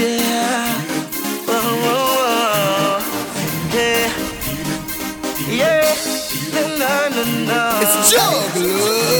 Yeah. Oh, oh, oh. Yeah. Yeah. Na, na, na. It's Juggler.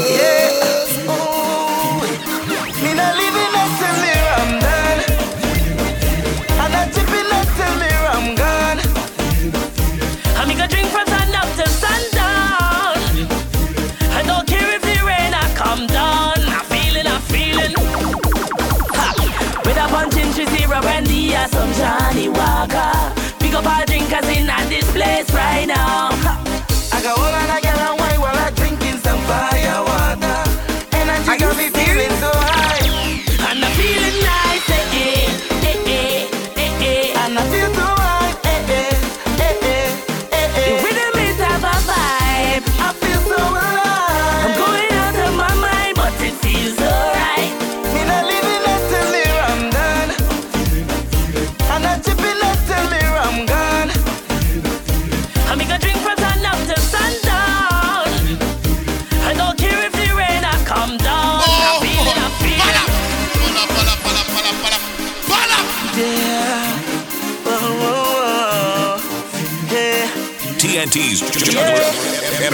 Parker. Pick up our drinkers in at this place right now.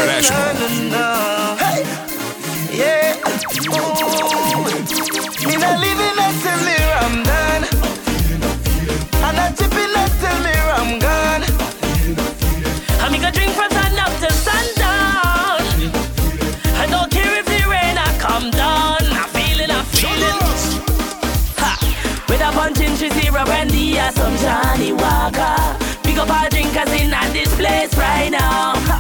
International. Not leaving until I'm done. And tipping until gone. And drink from sun up sundown. I don't care if the rain I come down. I feel it, I feel it. With a punch in zero and the some Johnnie Walker. Pick up our drinkers in at this place right now.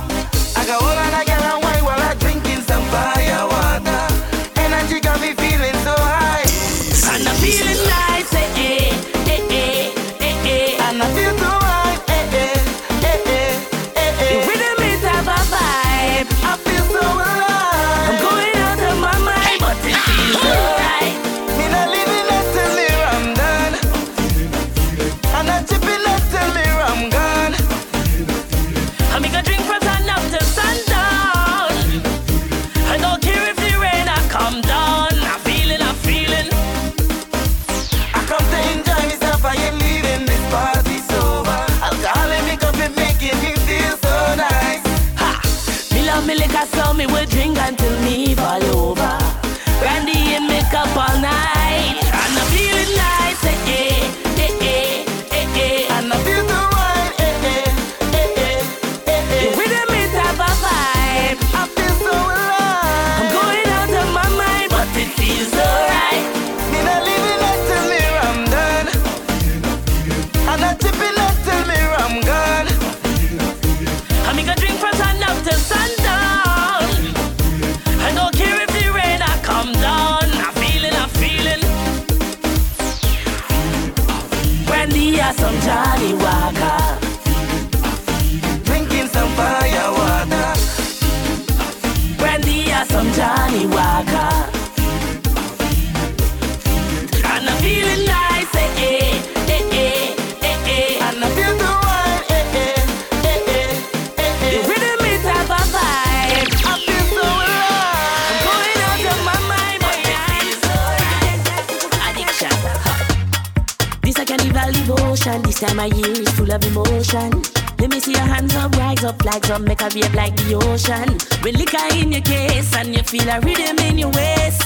drum make a wave like the ocean. With liquor in your case and you feel a rhythm in your waist.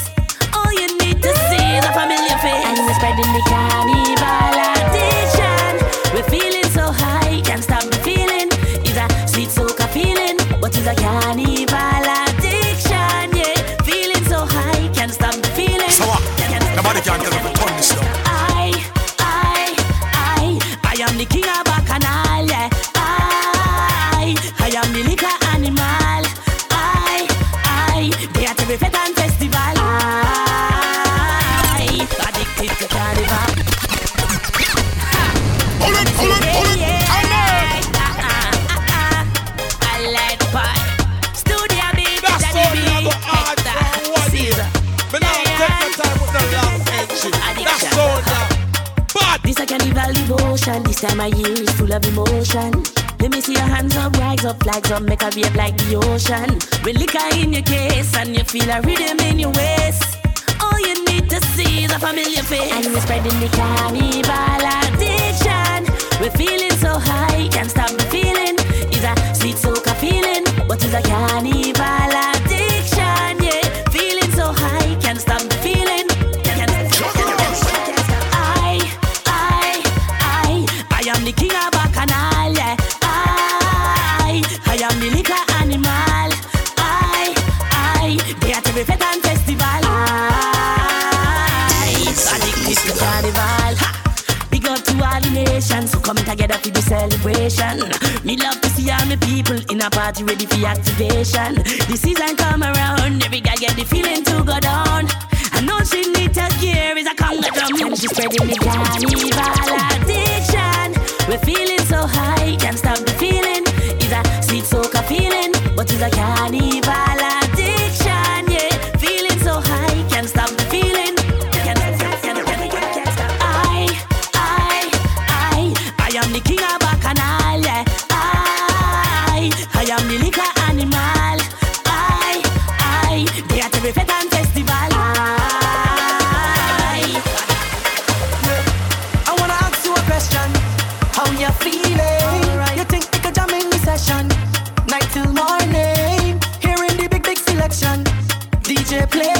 like you make a wave like the ocean. With liquor in your case and you feel a rhythm in your waist. All you need to see is a familiar face. And we're spreading the carnival addiction. We're feeling so high, can't stop party ready for activation. The season come around, every guy get the feeling to go down. I know she need to care is a conga drum, she's spreading it. play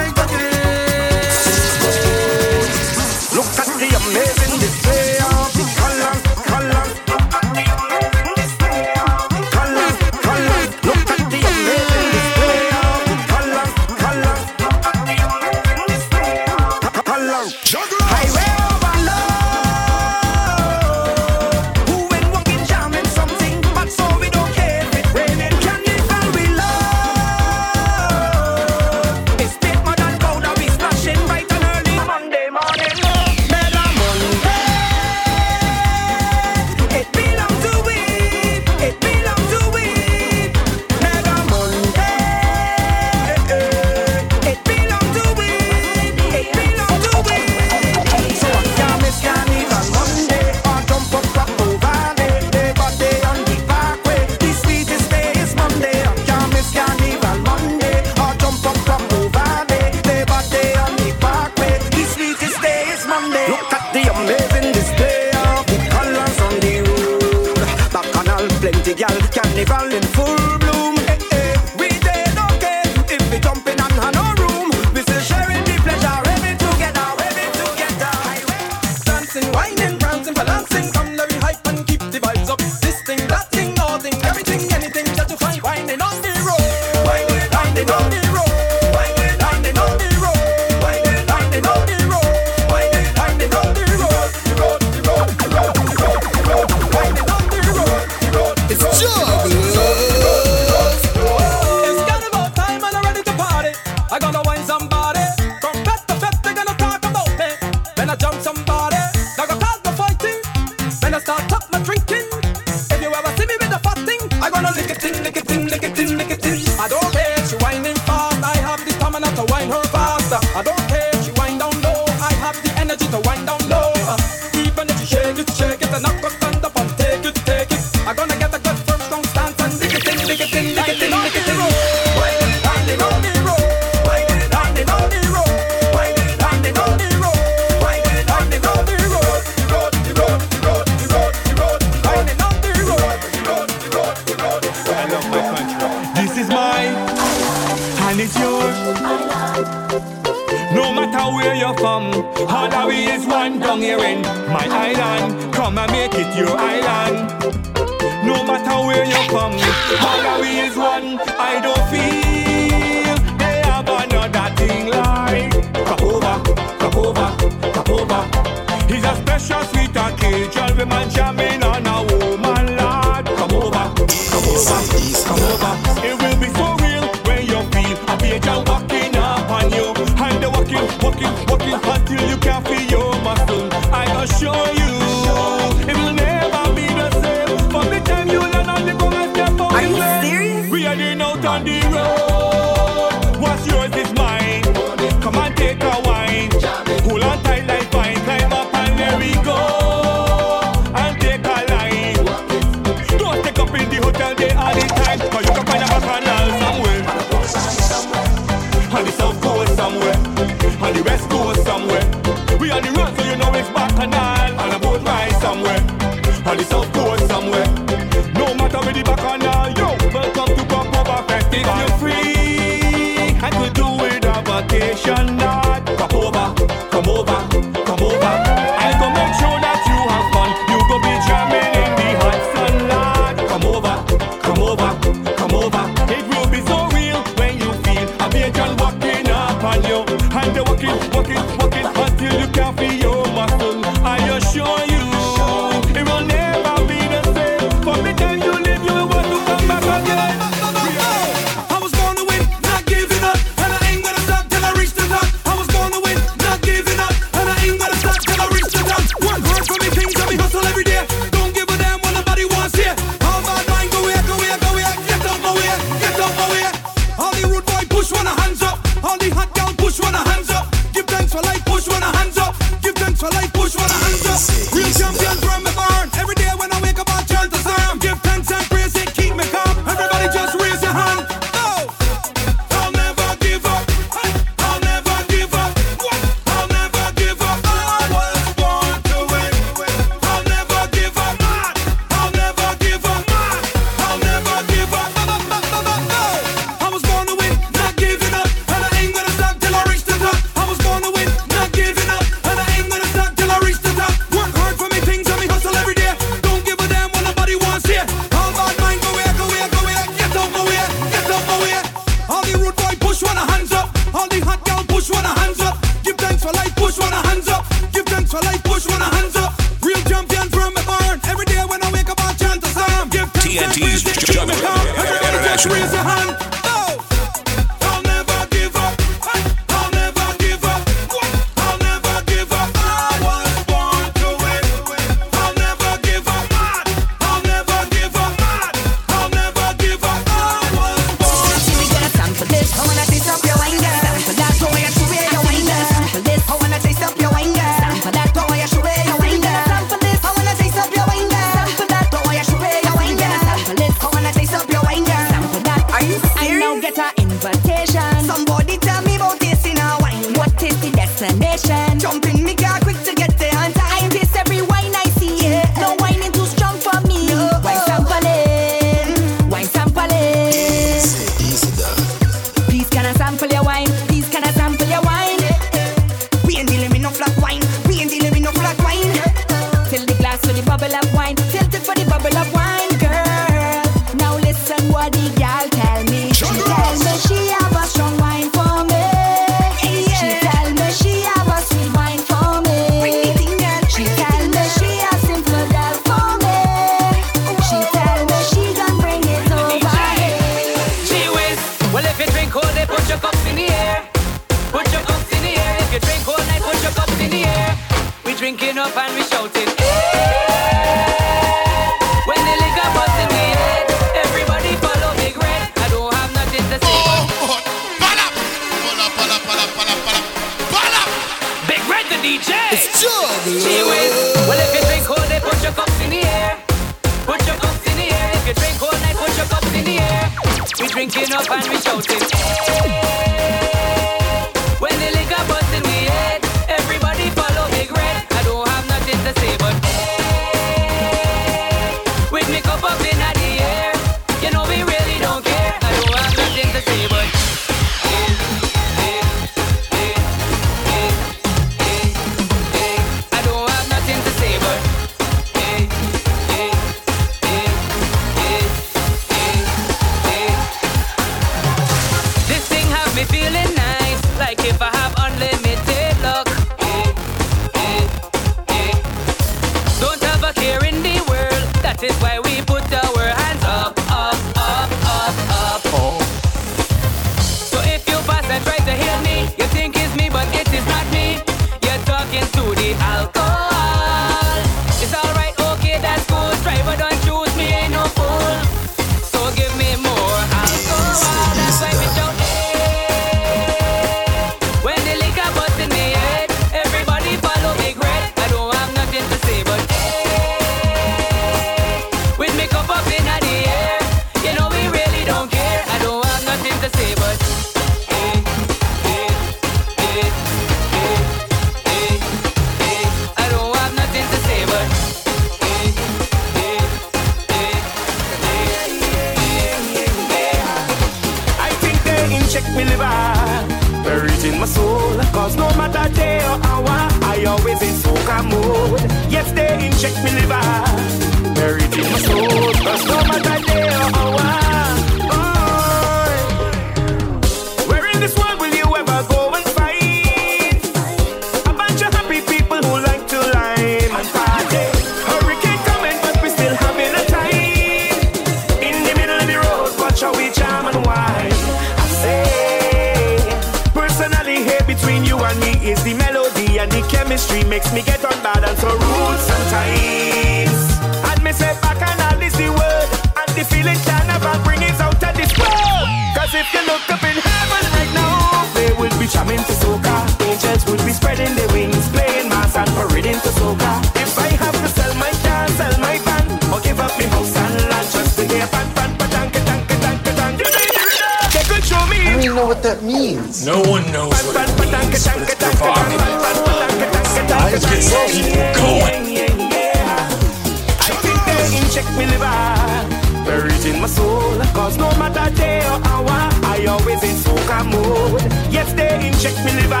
check me liver.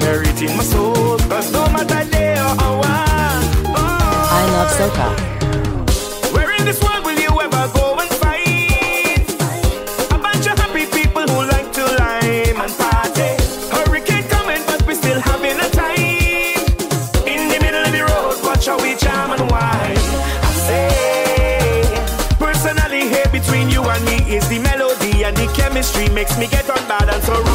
Buried in my soul. Cause no matter day or hour. Oh, I love soca. Where in this world will you ever go and find a bunch of happy people who like to lime and party? Hurricane coming, but we still having a time. In the middle of the road, watch how we jam and wine. I say, personally, here between you and me is the melody and the chemistry makes me get on balance for rules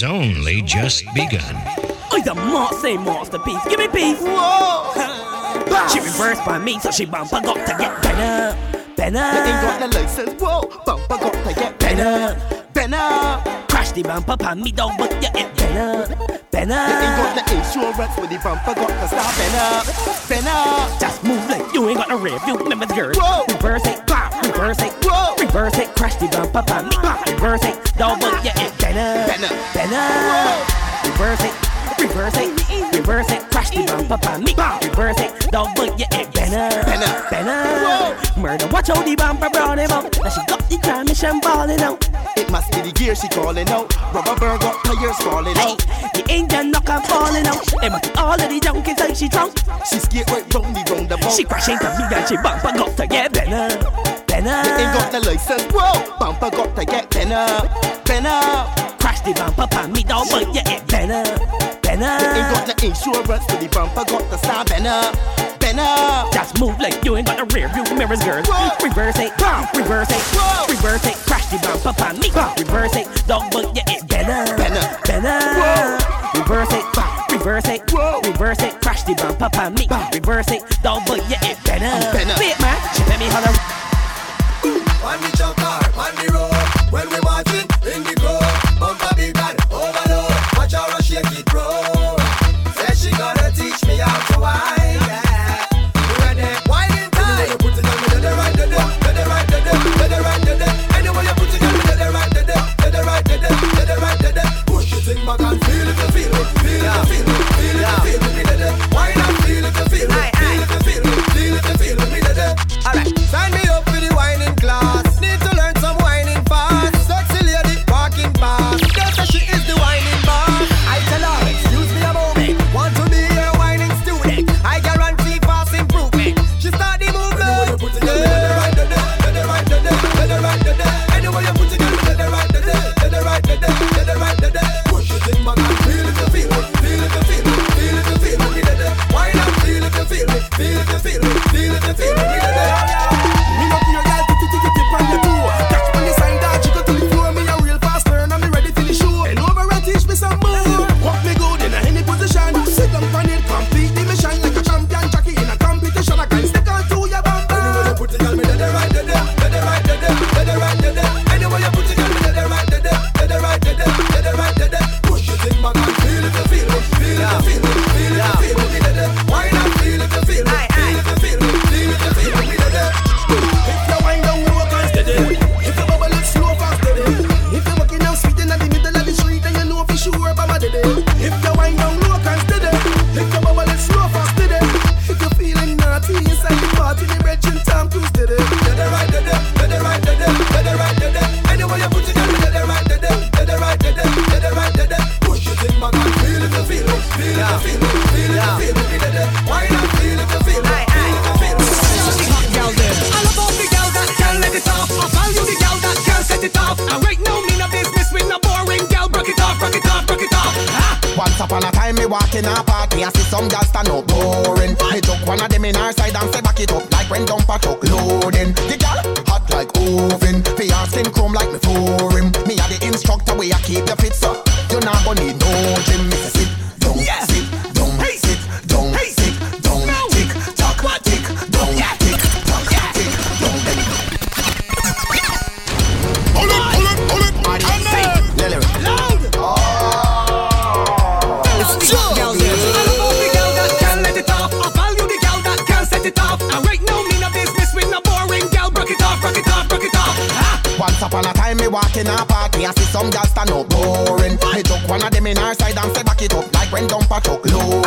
has only just begun. Oh, the Marseille masterpiece. Give me peace. Whoa. she reversed by me, so she bumper got to get better. Better. ain't got the license, whoa. Bumper got to get better. Better. Crash the bumper pan me dog, but you ain't better. Better. ain't got the insurance with the bumper got to stop better. up. Just move like you ain't got a rear view. Remember the girl. Whoa. Reverse it, pop, reverse it. Whoa. Reverse it, crash the bumper pan me. Pop, reverse it, dog, but you ain't better. Better. Better. Reverse it. Reverse it, reverse it, crash the bumper pan me. Reverse it, dog, but you ain't better. Better. Better. Murder, watch how the bumper brown him out. Now she got the transmission balling out. It must be the gear she calling out. Rubber bird got tires falling out. the engine knock and falling out. They must be all of the junk inside she drunk. She skate right round the roundabout. She crash into me and she bumper got to get better. Better. ain't got the license, whoa. Bumper got to get better. Better. Crash the bumper pan me down, but you it better, better. You ain't got the insurance to the bumper, got the star banner, banner. Just move like you ain't got the rear view mirrors, girl. Reverse it, Bam. reverse it, reverse it. Crash the bumper pan me, Bam. reverse it, dog, but you it better, better, better. Reverse it, Bam. reverse it, reverse it. Crash the bumper pan me, Bam. reverse it, dog, but you it better, better. Wait, man, let me holler. On the jump car, on the road, when we march. stomach can feel it, feel it, feel it, feel it. in a party, I see some girls stand up boring. Me took one of them in our side and say back it up like when dump a truck low.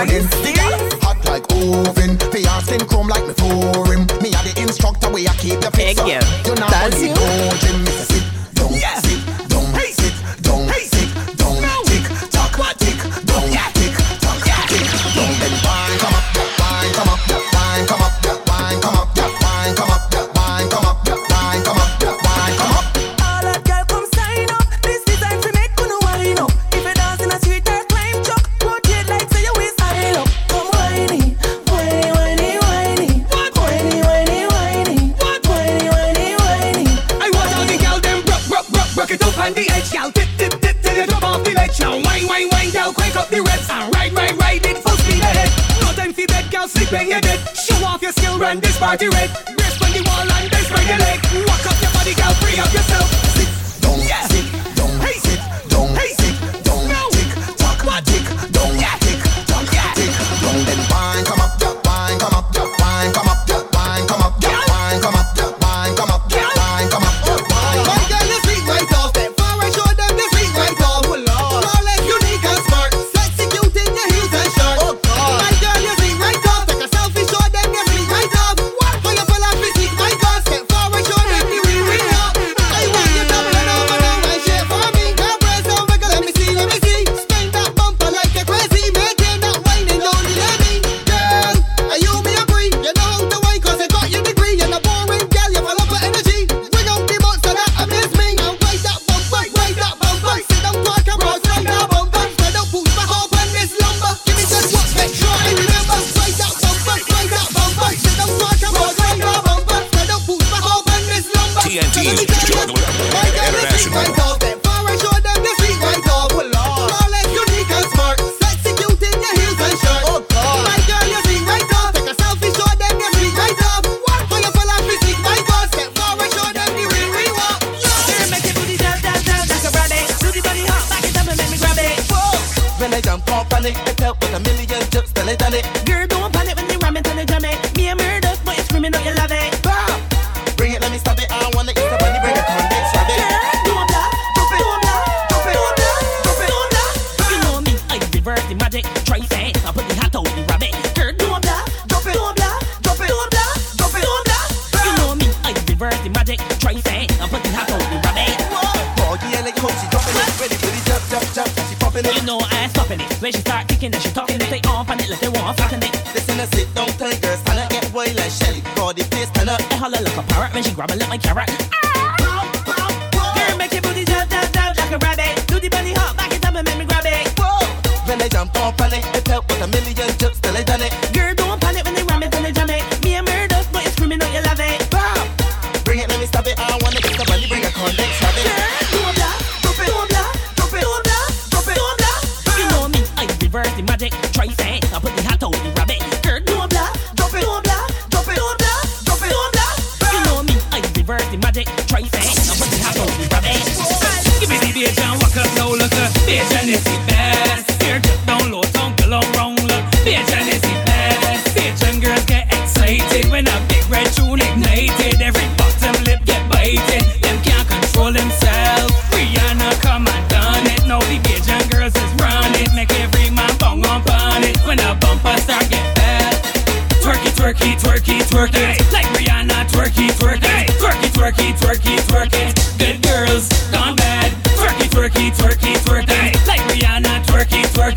Twerky, twerky, twerky, it. Good girls gone bad. Twerky, twerky, twerky, it, twerk. Like Rihanna, twerky, it, twerk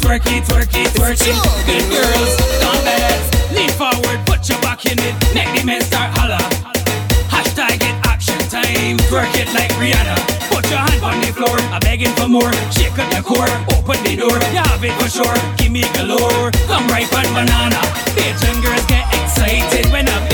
twerky, twerky, it, twerk. Good girls gone bad. Lean forward, put your back in it. Make the men start holla. Hashtag it action time. Twerk it like Rihanna. Put your hand on the floor. I'm begging for more. Shake up your core. Open the door. You have it for sure. Give me galore. Come ripe and banana. Bitch and girls get excited when I'm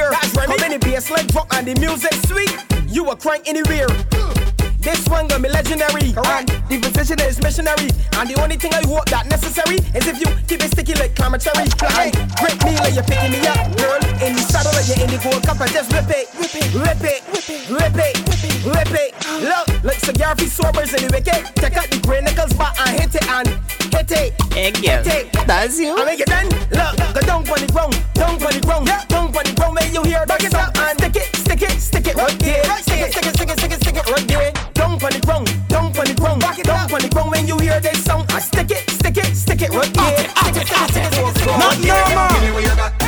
beer. That's right. How many bass leg drop and the music sweet? You a crank rear. This one gonna be legendary. Correct. And the position is missionary. And the only thing I want that necessary is if you keep it sticky like climate cherry. Fly. Grip me like you're picking me up, girl. In the saddle like you're in the gold cup. I just rip it, rip it, rip it, rip it, rip it. Uh. Look, like Sir Garfield Sobers in the wicket. Check out the grey nickels, but I hit it and hit it. Egg, yeah. Hit it. That's you. I make it then. Look, go down on the ground, down on the ground, yeah. down on the ground. Make you hear that. Back it stick it, stick it, stick it right there. Stick it, stick it, stick it, stick it, stick it right there down on the ground, down on the ground, back it down on the ground. When you hear this song, I stick it, stick it, stick it right here. At it, at. Not normal.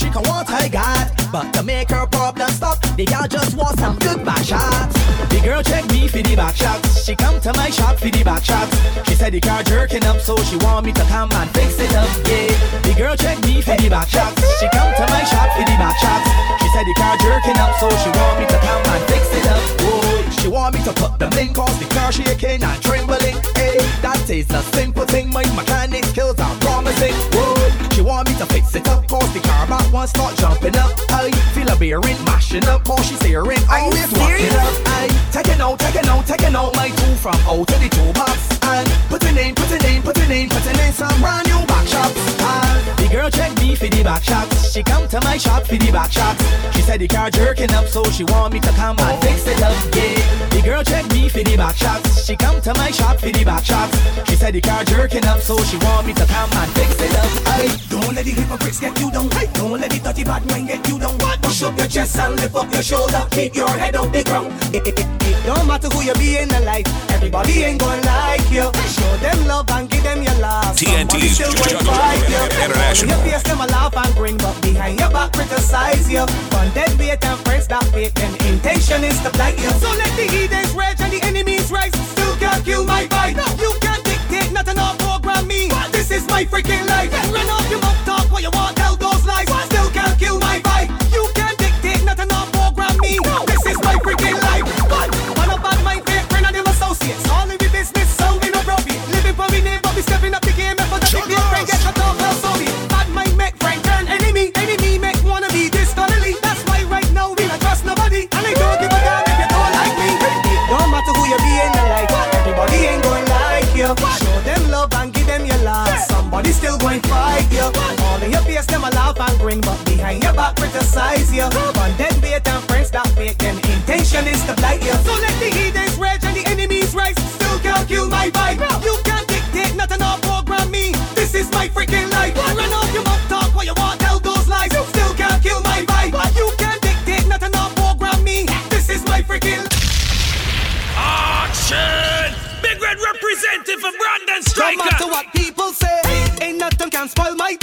She can want I got. But to make her problem stop, the girl just want some good back shots. The girl check me for the back shots. She come to my shop for the back shots. She said the car jerking up, so she want me to come and fix it up. Yeah, the girl check me for the back shots. She come to my shop for the back shots. She said the car jerking up, so she want me to come and fix it up. Whoa, she want me to put the link cause the car shaking and trembling. Hey, that is a simple the car back won't start jumping up. I feel a bearing mashing up cause she's hearing. Always walking up. I taking out, taking out, taking out my two from out to the two box. And putting in, putting in, putting in, putting in some brand new back shots. And the girl check me for the back shots. She come to my shop for the back shots. She said the car jerking up, so she want me to come and fix it up. Yeah, the girl check me for the back shots. She come to my shop for the back shots. She said the car jerking up, so she want me to come and fix it up. I Don't let the hypocrites get you down. Don't let the dirty bad mind get you down. Push up your chest and lift up your shoulder. Keep your head off the ground. It, it, it, it don't matter who you be in the life. Everybody ain't gonna like you. Show them love and give them your love. TNT's still going Juggler fight you. International. A laugh and grin, but behind your back criticize you. Dead bait and friends that fake. Them intention is to blight you. So let the heathens rage and the enemies rise. Still can't kill my vibe. No. You can't dictate nothing or program me. This is my freaking life. Run off your mouth, talk what you want, tell but your back criticize you. Fun dead bait and friends that fake. Them intention is to blight you. So let the heathens rage and the enemies rise. Still can't kill my vibe. You can't dictate nothing or program me. This is my freaking life. Run off your mouth, talk what you want, tell those lies. Still can't kill my vibe. You can't dictate nothing or program me. This is my freaking Action! Big Red representative for Brandon No Striker. matter what people say, ain't nothing can spoil my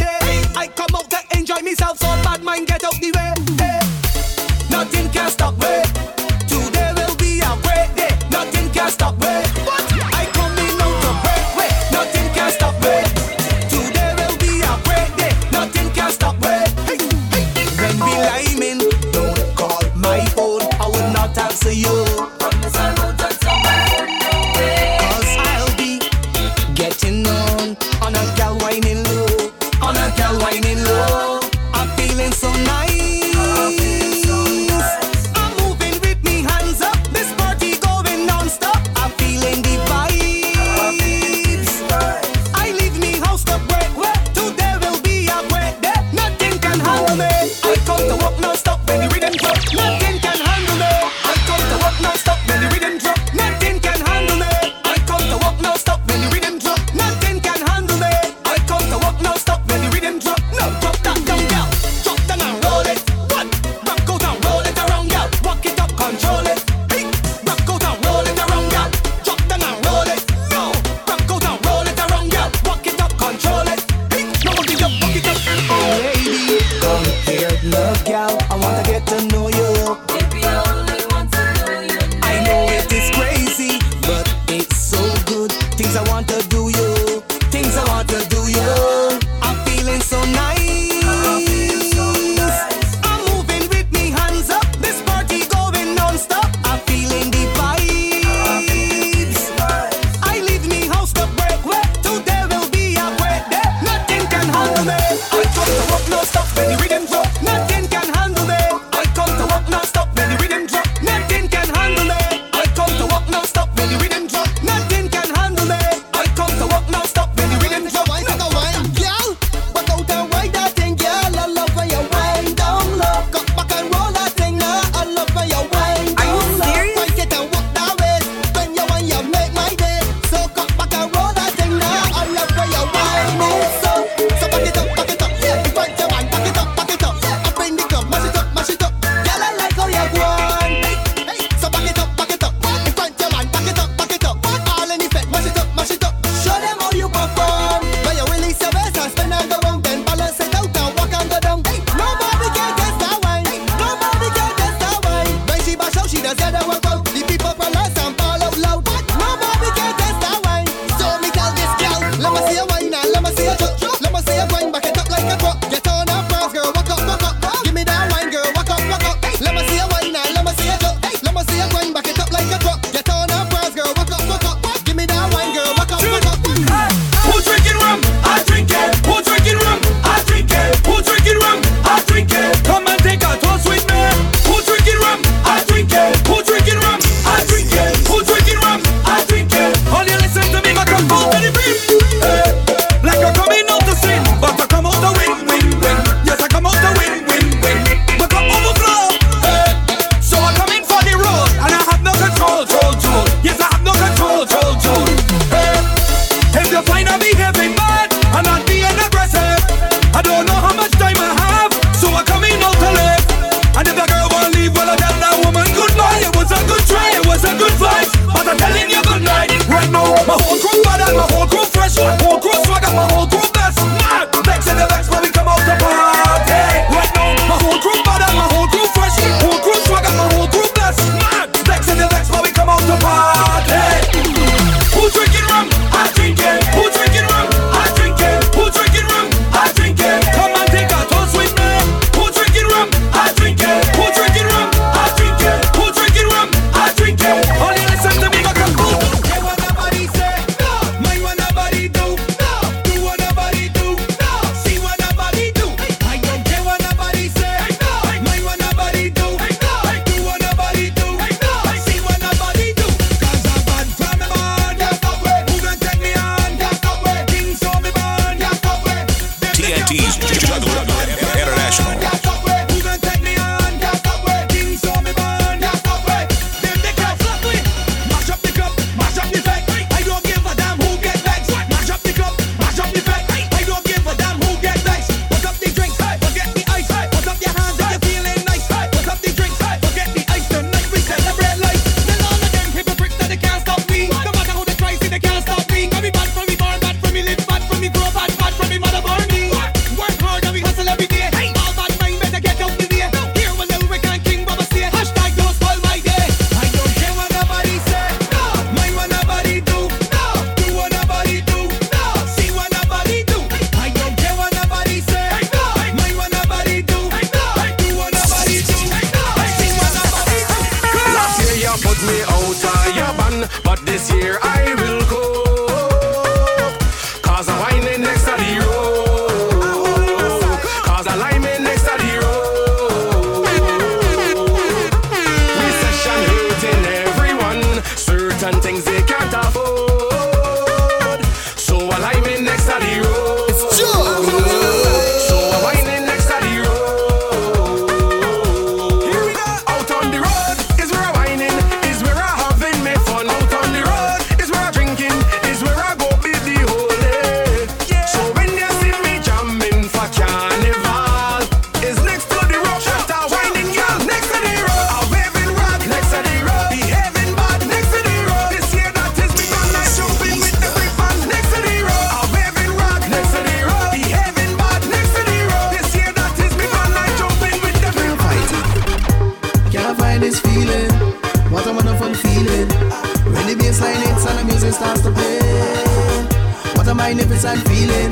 magnificent feeling.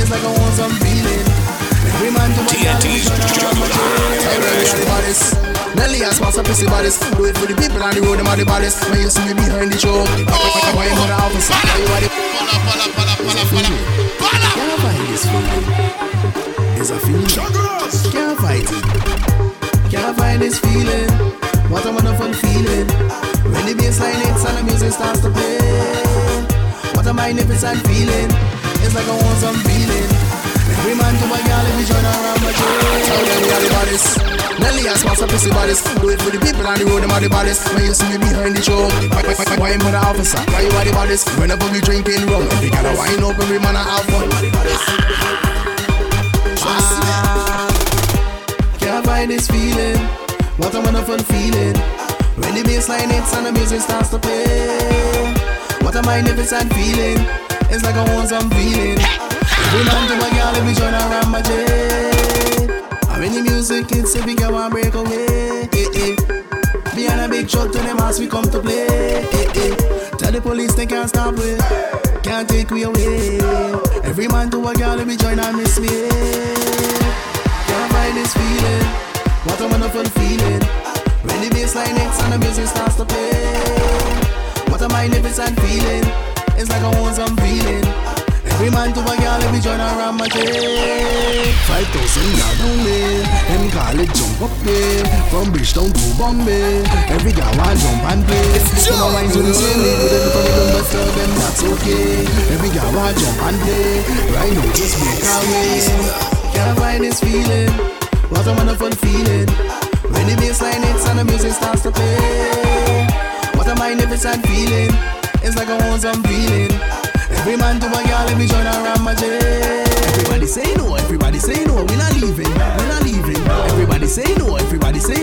It's like I want some feeling. Every man to my girl, we turn around my chain. bodies. Nelly small some pussy bodies. Do it for the people on the road, them are the baddest. When you see me behind the show, oh! why you mother officer? Why you are the Can't find this feeling. It's a feeling. Can't fight it. Can't find this feeling. What a wonderful feeling. When the bass line hits and the music starts to play. What a magnificent feeling. It's like I want some feeling. Every man to my girl, if you join around my chain. Tell them we are the baddest. Nelly small some pussy bodies. Do it for the people on the road, them are the baddest. When you see me behind the show, why, why, why, why am I the officer? Why you are the baddest? Whenever we drinking rum, every girl a wine up, every man a have fun. Ah, can't find this feeling. What a wonderful feeling. When the bass line hits and the music starts to play. What a magnificent feeling. It's like I want some feeling. Man to my girl, if we join around my jet. And when the music hits, every girl want break away. Eh, eh. Behind a big truck to them house we come to play. Eh, eh. Tell the police they can't stop it. Can't take me away. Every man to a girl, let me join and miss me. Can't find this feeling. What a wonderful feeling. When the bass line hits and the music starts to play. What a magnificent feeling. It's like I want some feeling. Every man to a girl, let me join around my chain. 5,000 yard only. Them call it jump up there. From Bridgetown to Bombay. Every girl want jump and play. Some of wine to the ceiling. With from the but tell them that's okay. Every girl want jump and play. Right now, just make our way. Can't find this feeling. What a wonderful feeling. When the bass line hits and the music starts to play. A magnificent feeling. It's like I want some feeling. Every man to a girl, let me join around my jet. Everybody say no, everybody say no, We're not leaving, We're not leaving. Everybody say no, everybody say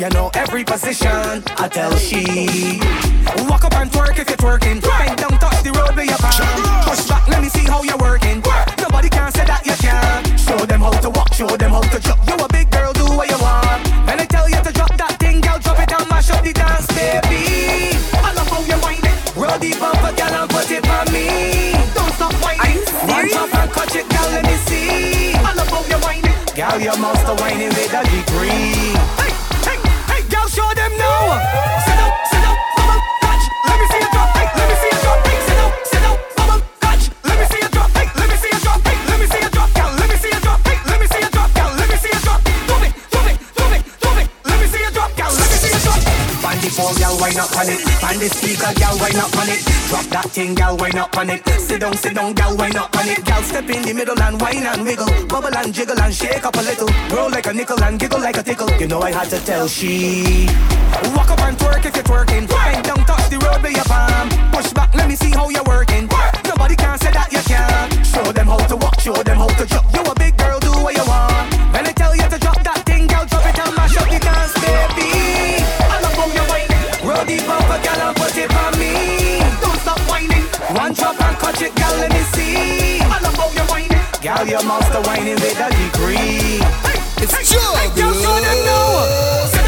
You know every position. I tell she. Walk up and twerk if you're twerking. Bend down, touch the road with your palm. Push back, let me see how you're working. Nobody can say that you can. Show them how to walk, show them how to jump. You a big girl, do what you want. When I tell you to drop that thing, girl, drop it and mash up the dance, baby. I love how you wind it. Roll the bumper, girl, and put it on me. Don't stop whining. One drop and catch it, girl, let me see. I love how you wind it. Girl, monster whining with a degree. Hey. No. Noah. phone, gal, wine up on it. On the speaker, gal, wine up on it. Drop that thing, gal, wine up on it. Sit down, sit down, gal, wine up on it. Gal, step in the middle and wine and wiggle. Bubble and jiggle and shake up a little. Roll like a nickel and giggle like a tickle. You know I had to tell she. Walk up and twerk if you're twerking. Bend down, touch the road with your palm. Push back, let me see how you're working. Nobody can say that you can. Show them how to walk, show them how to jump. You a how your monster whining with a degree. It's hey, hey, you gonna know.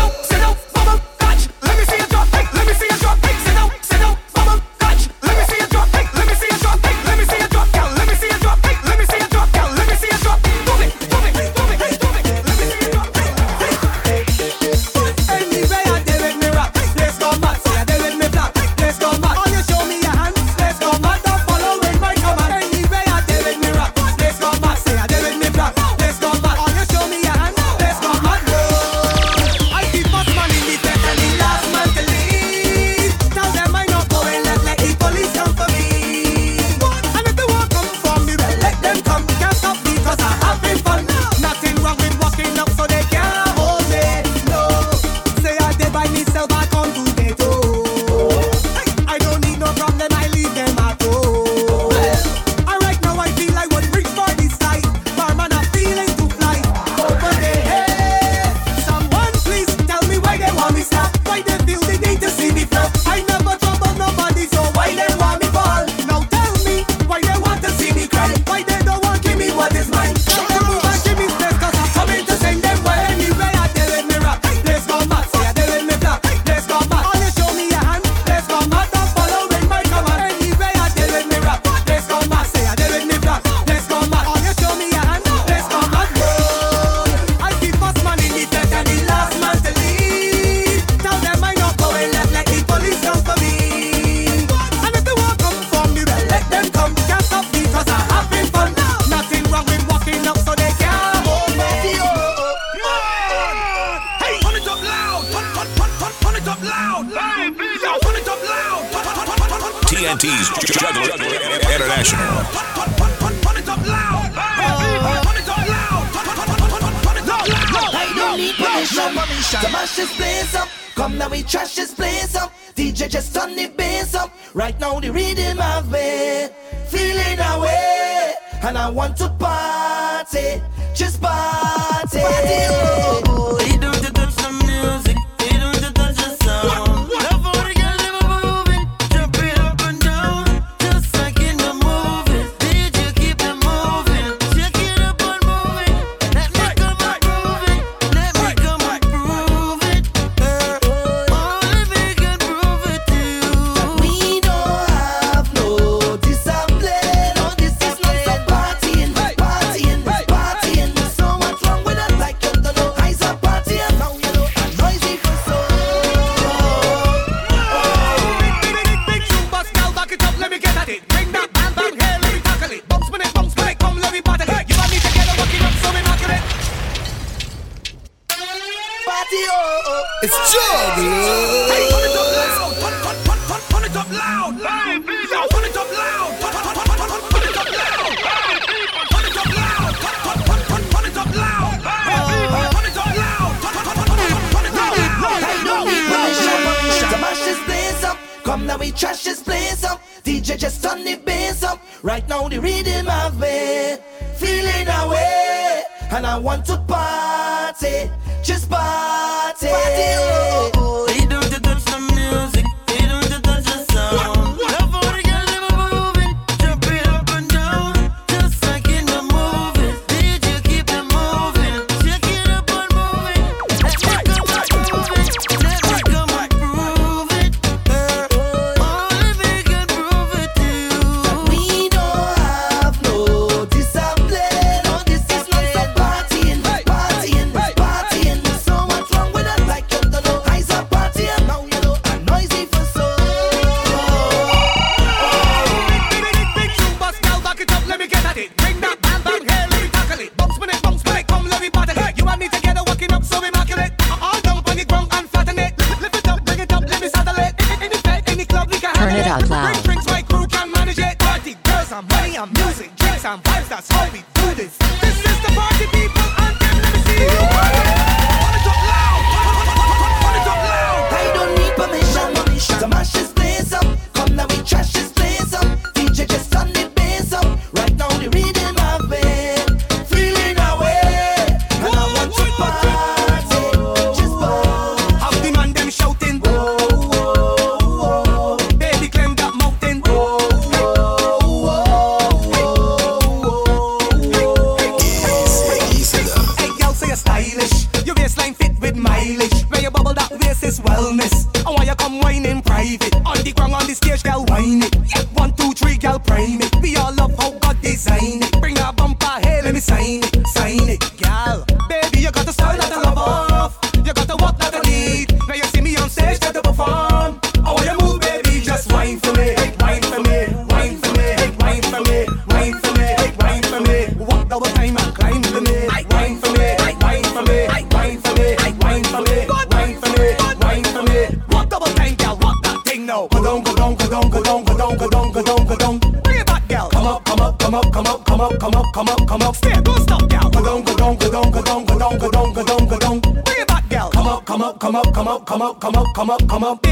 Up, come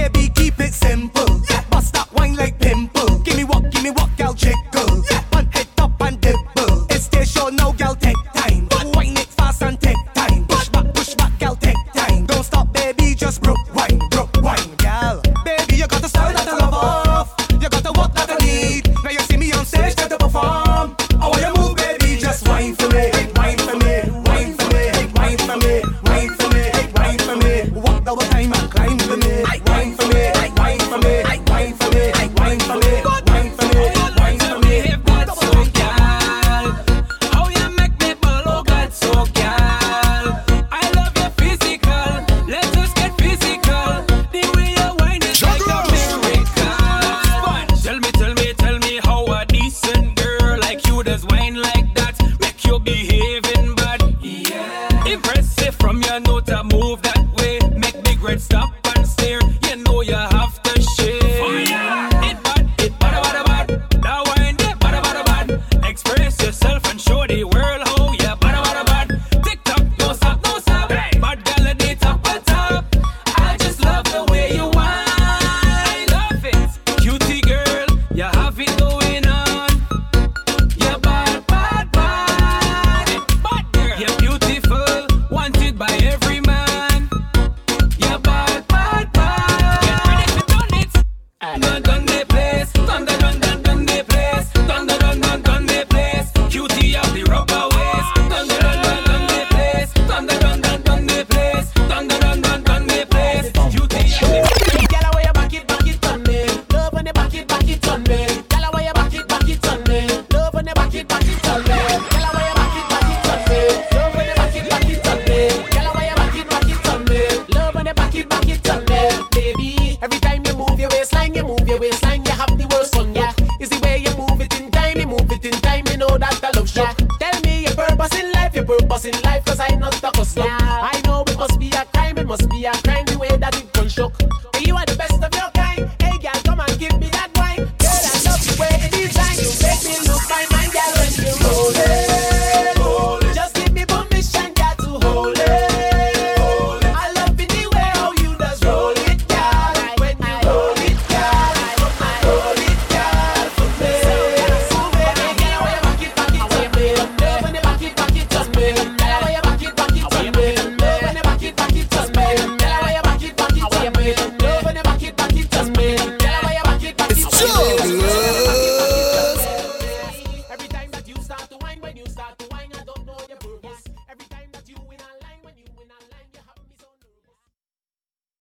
wine like that, make you behave.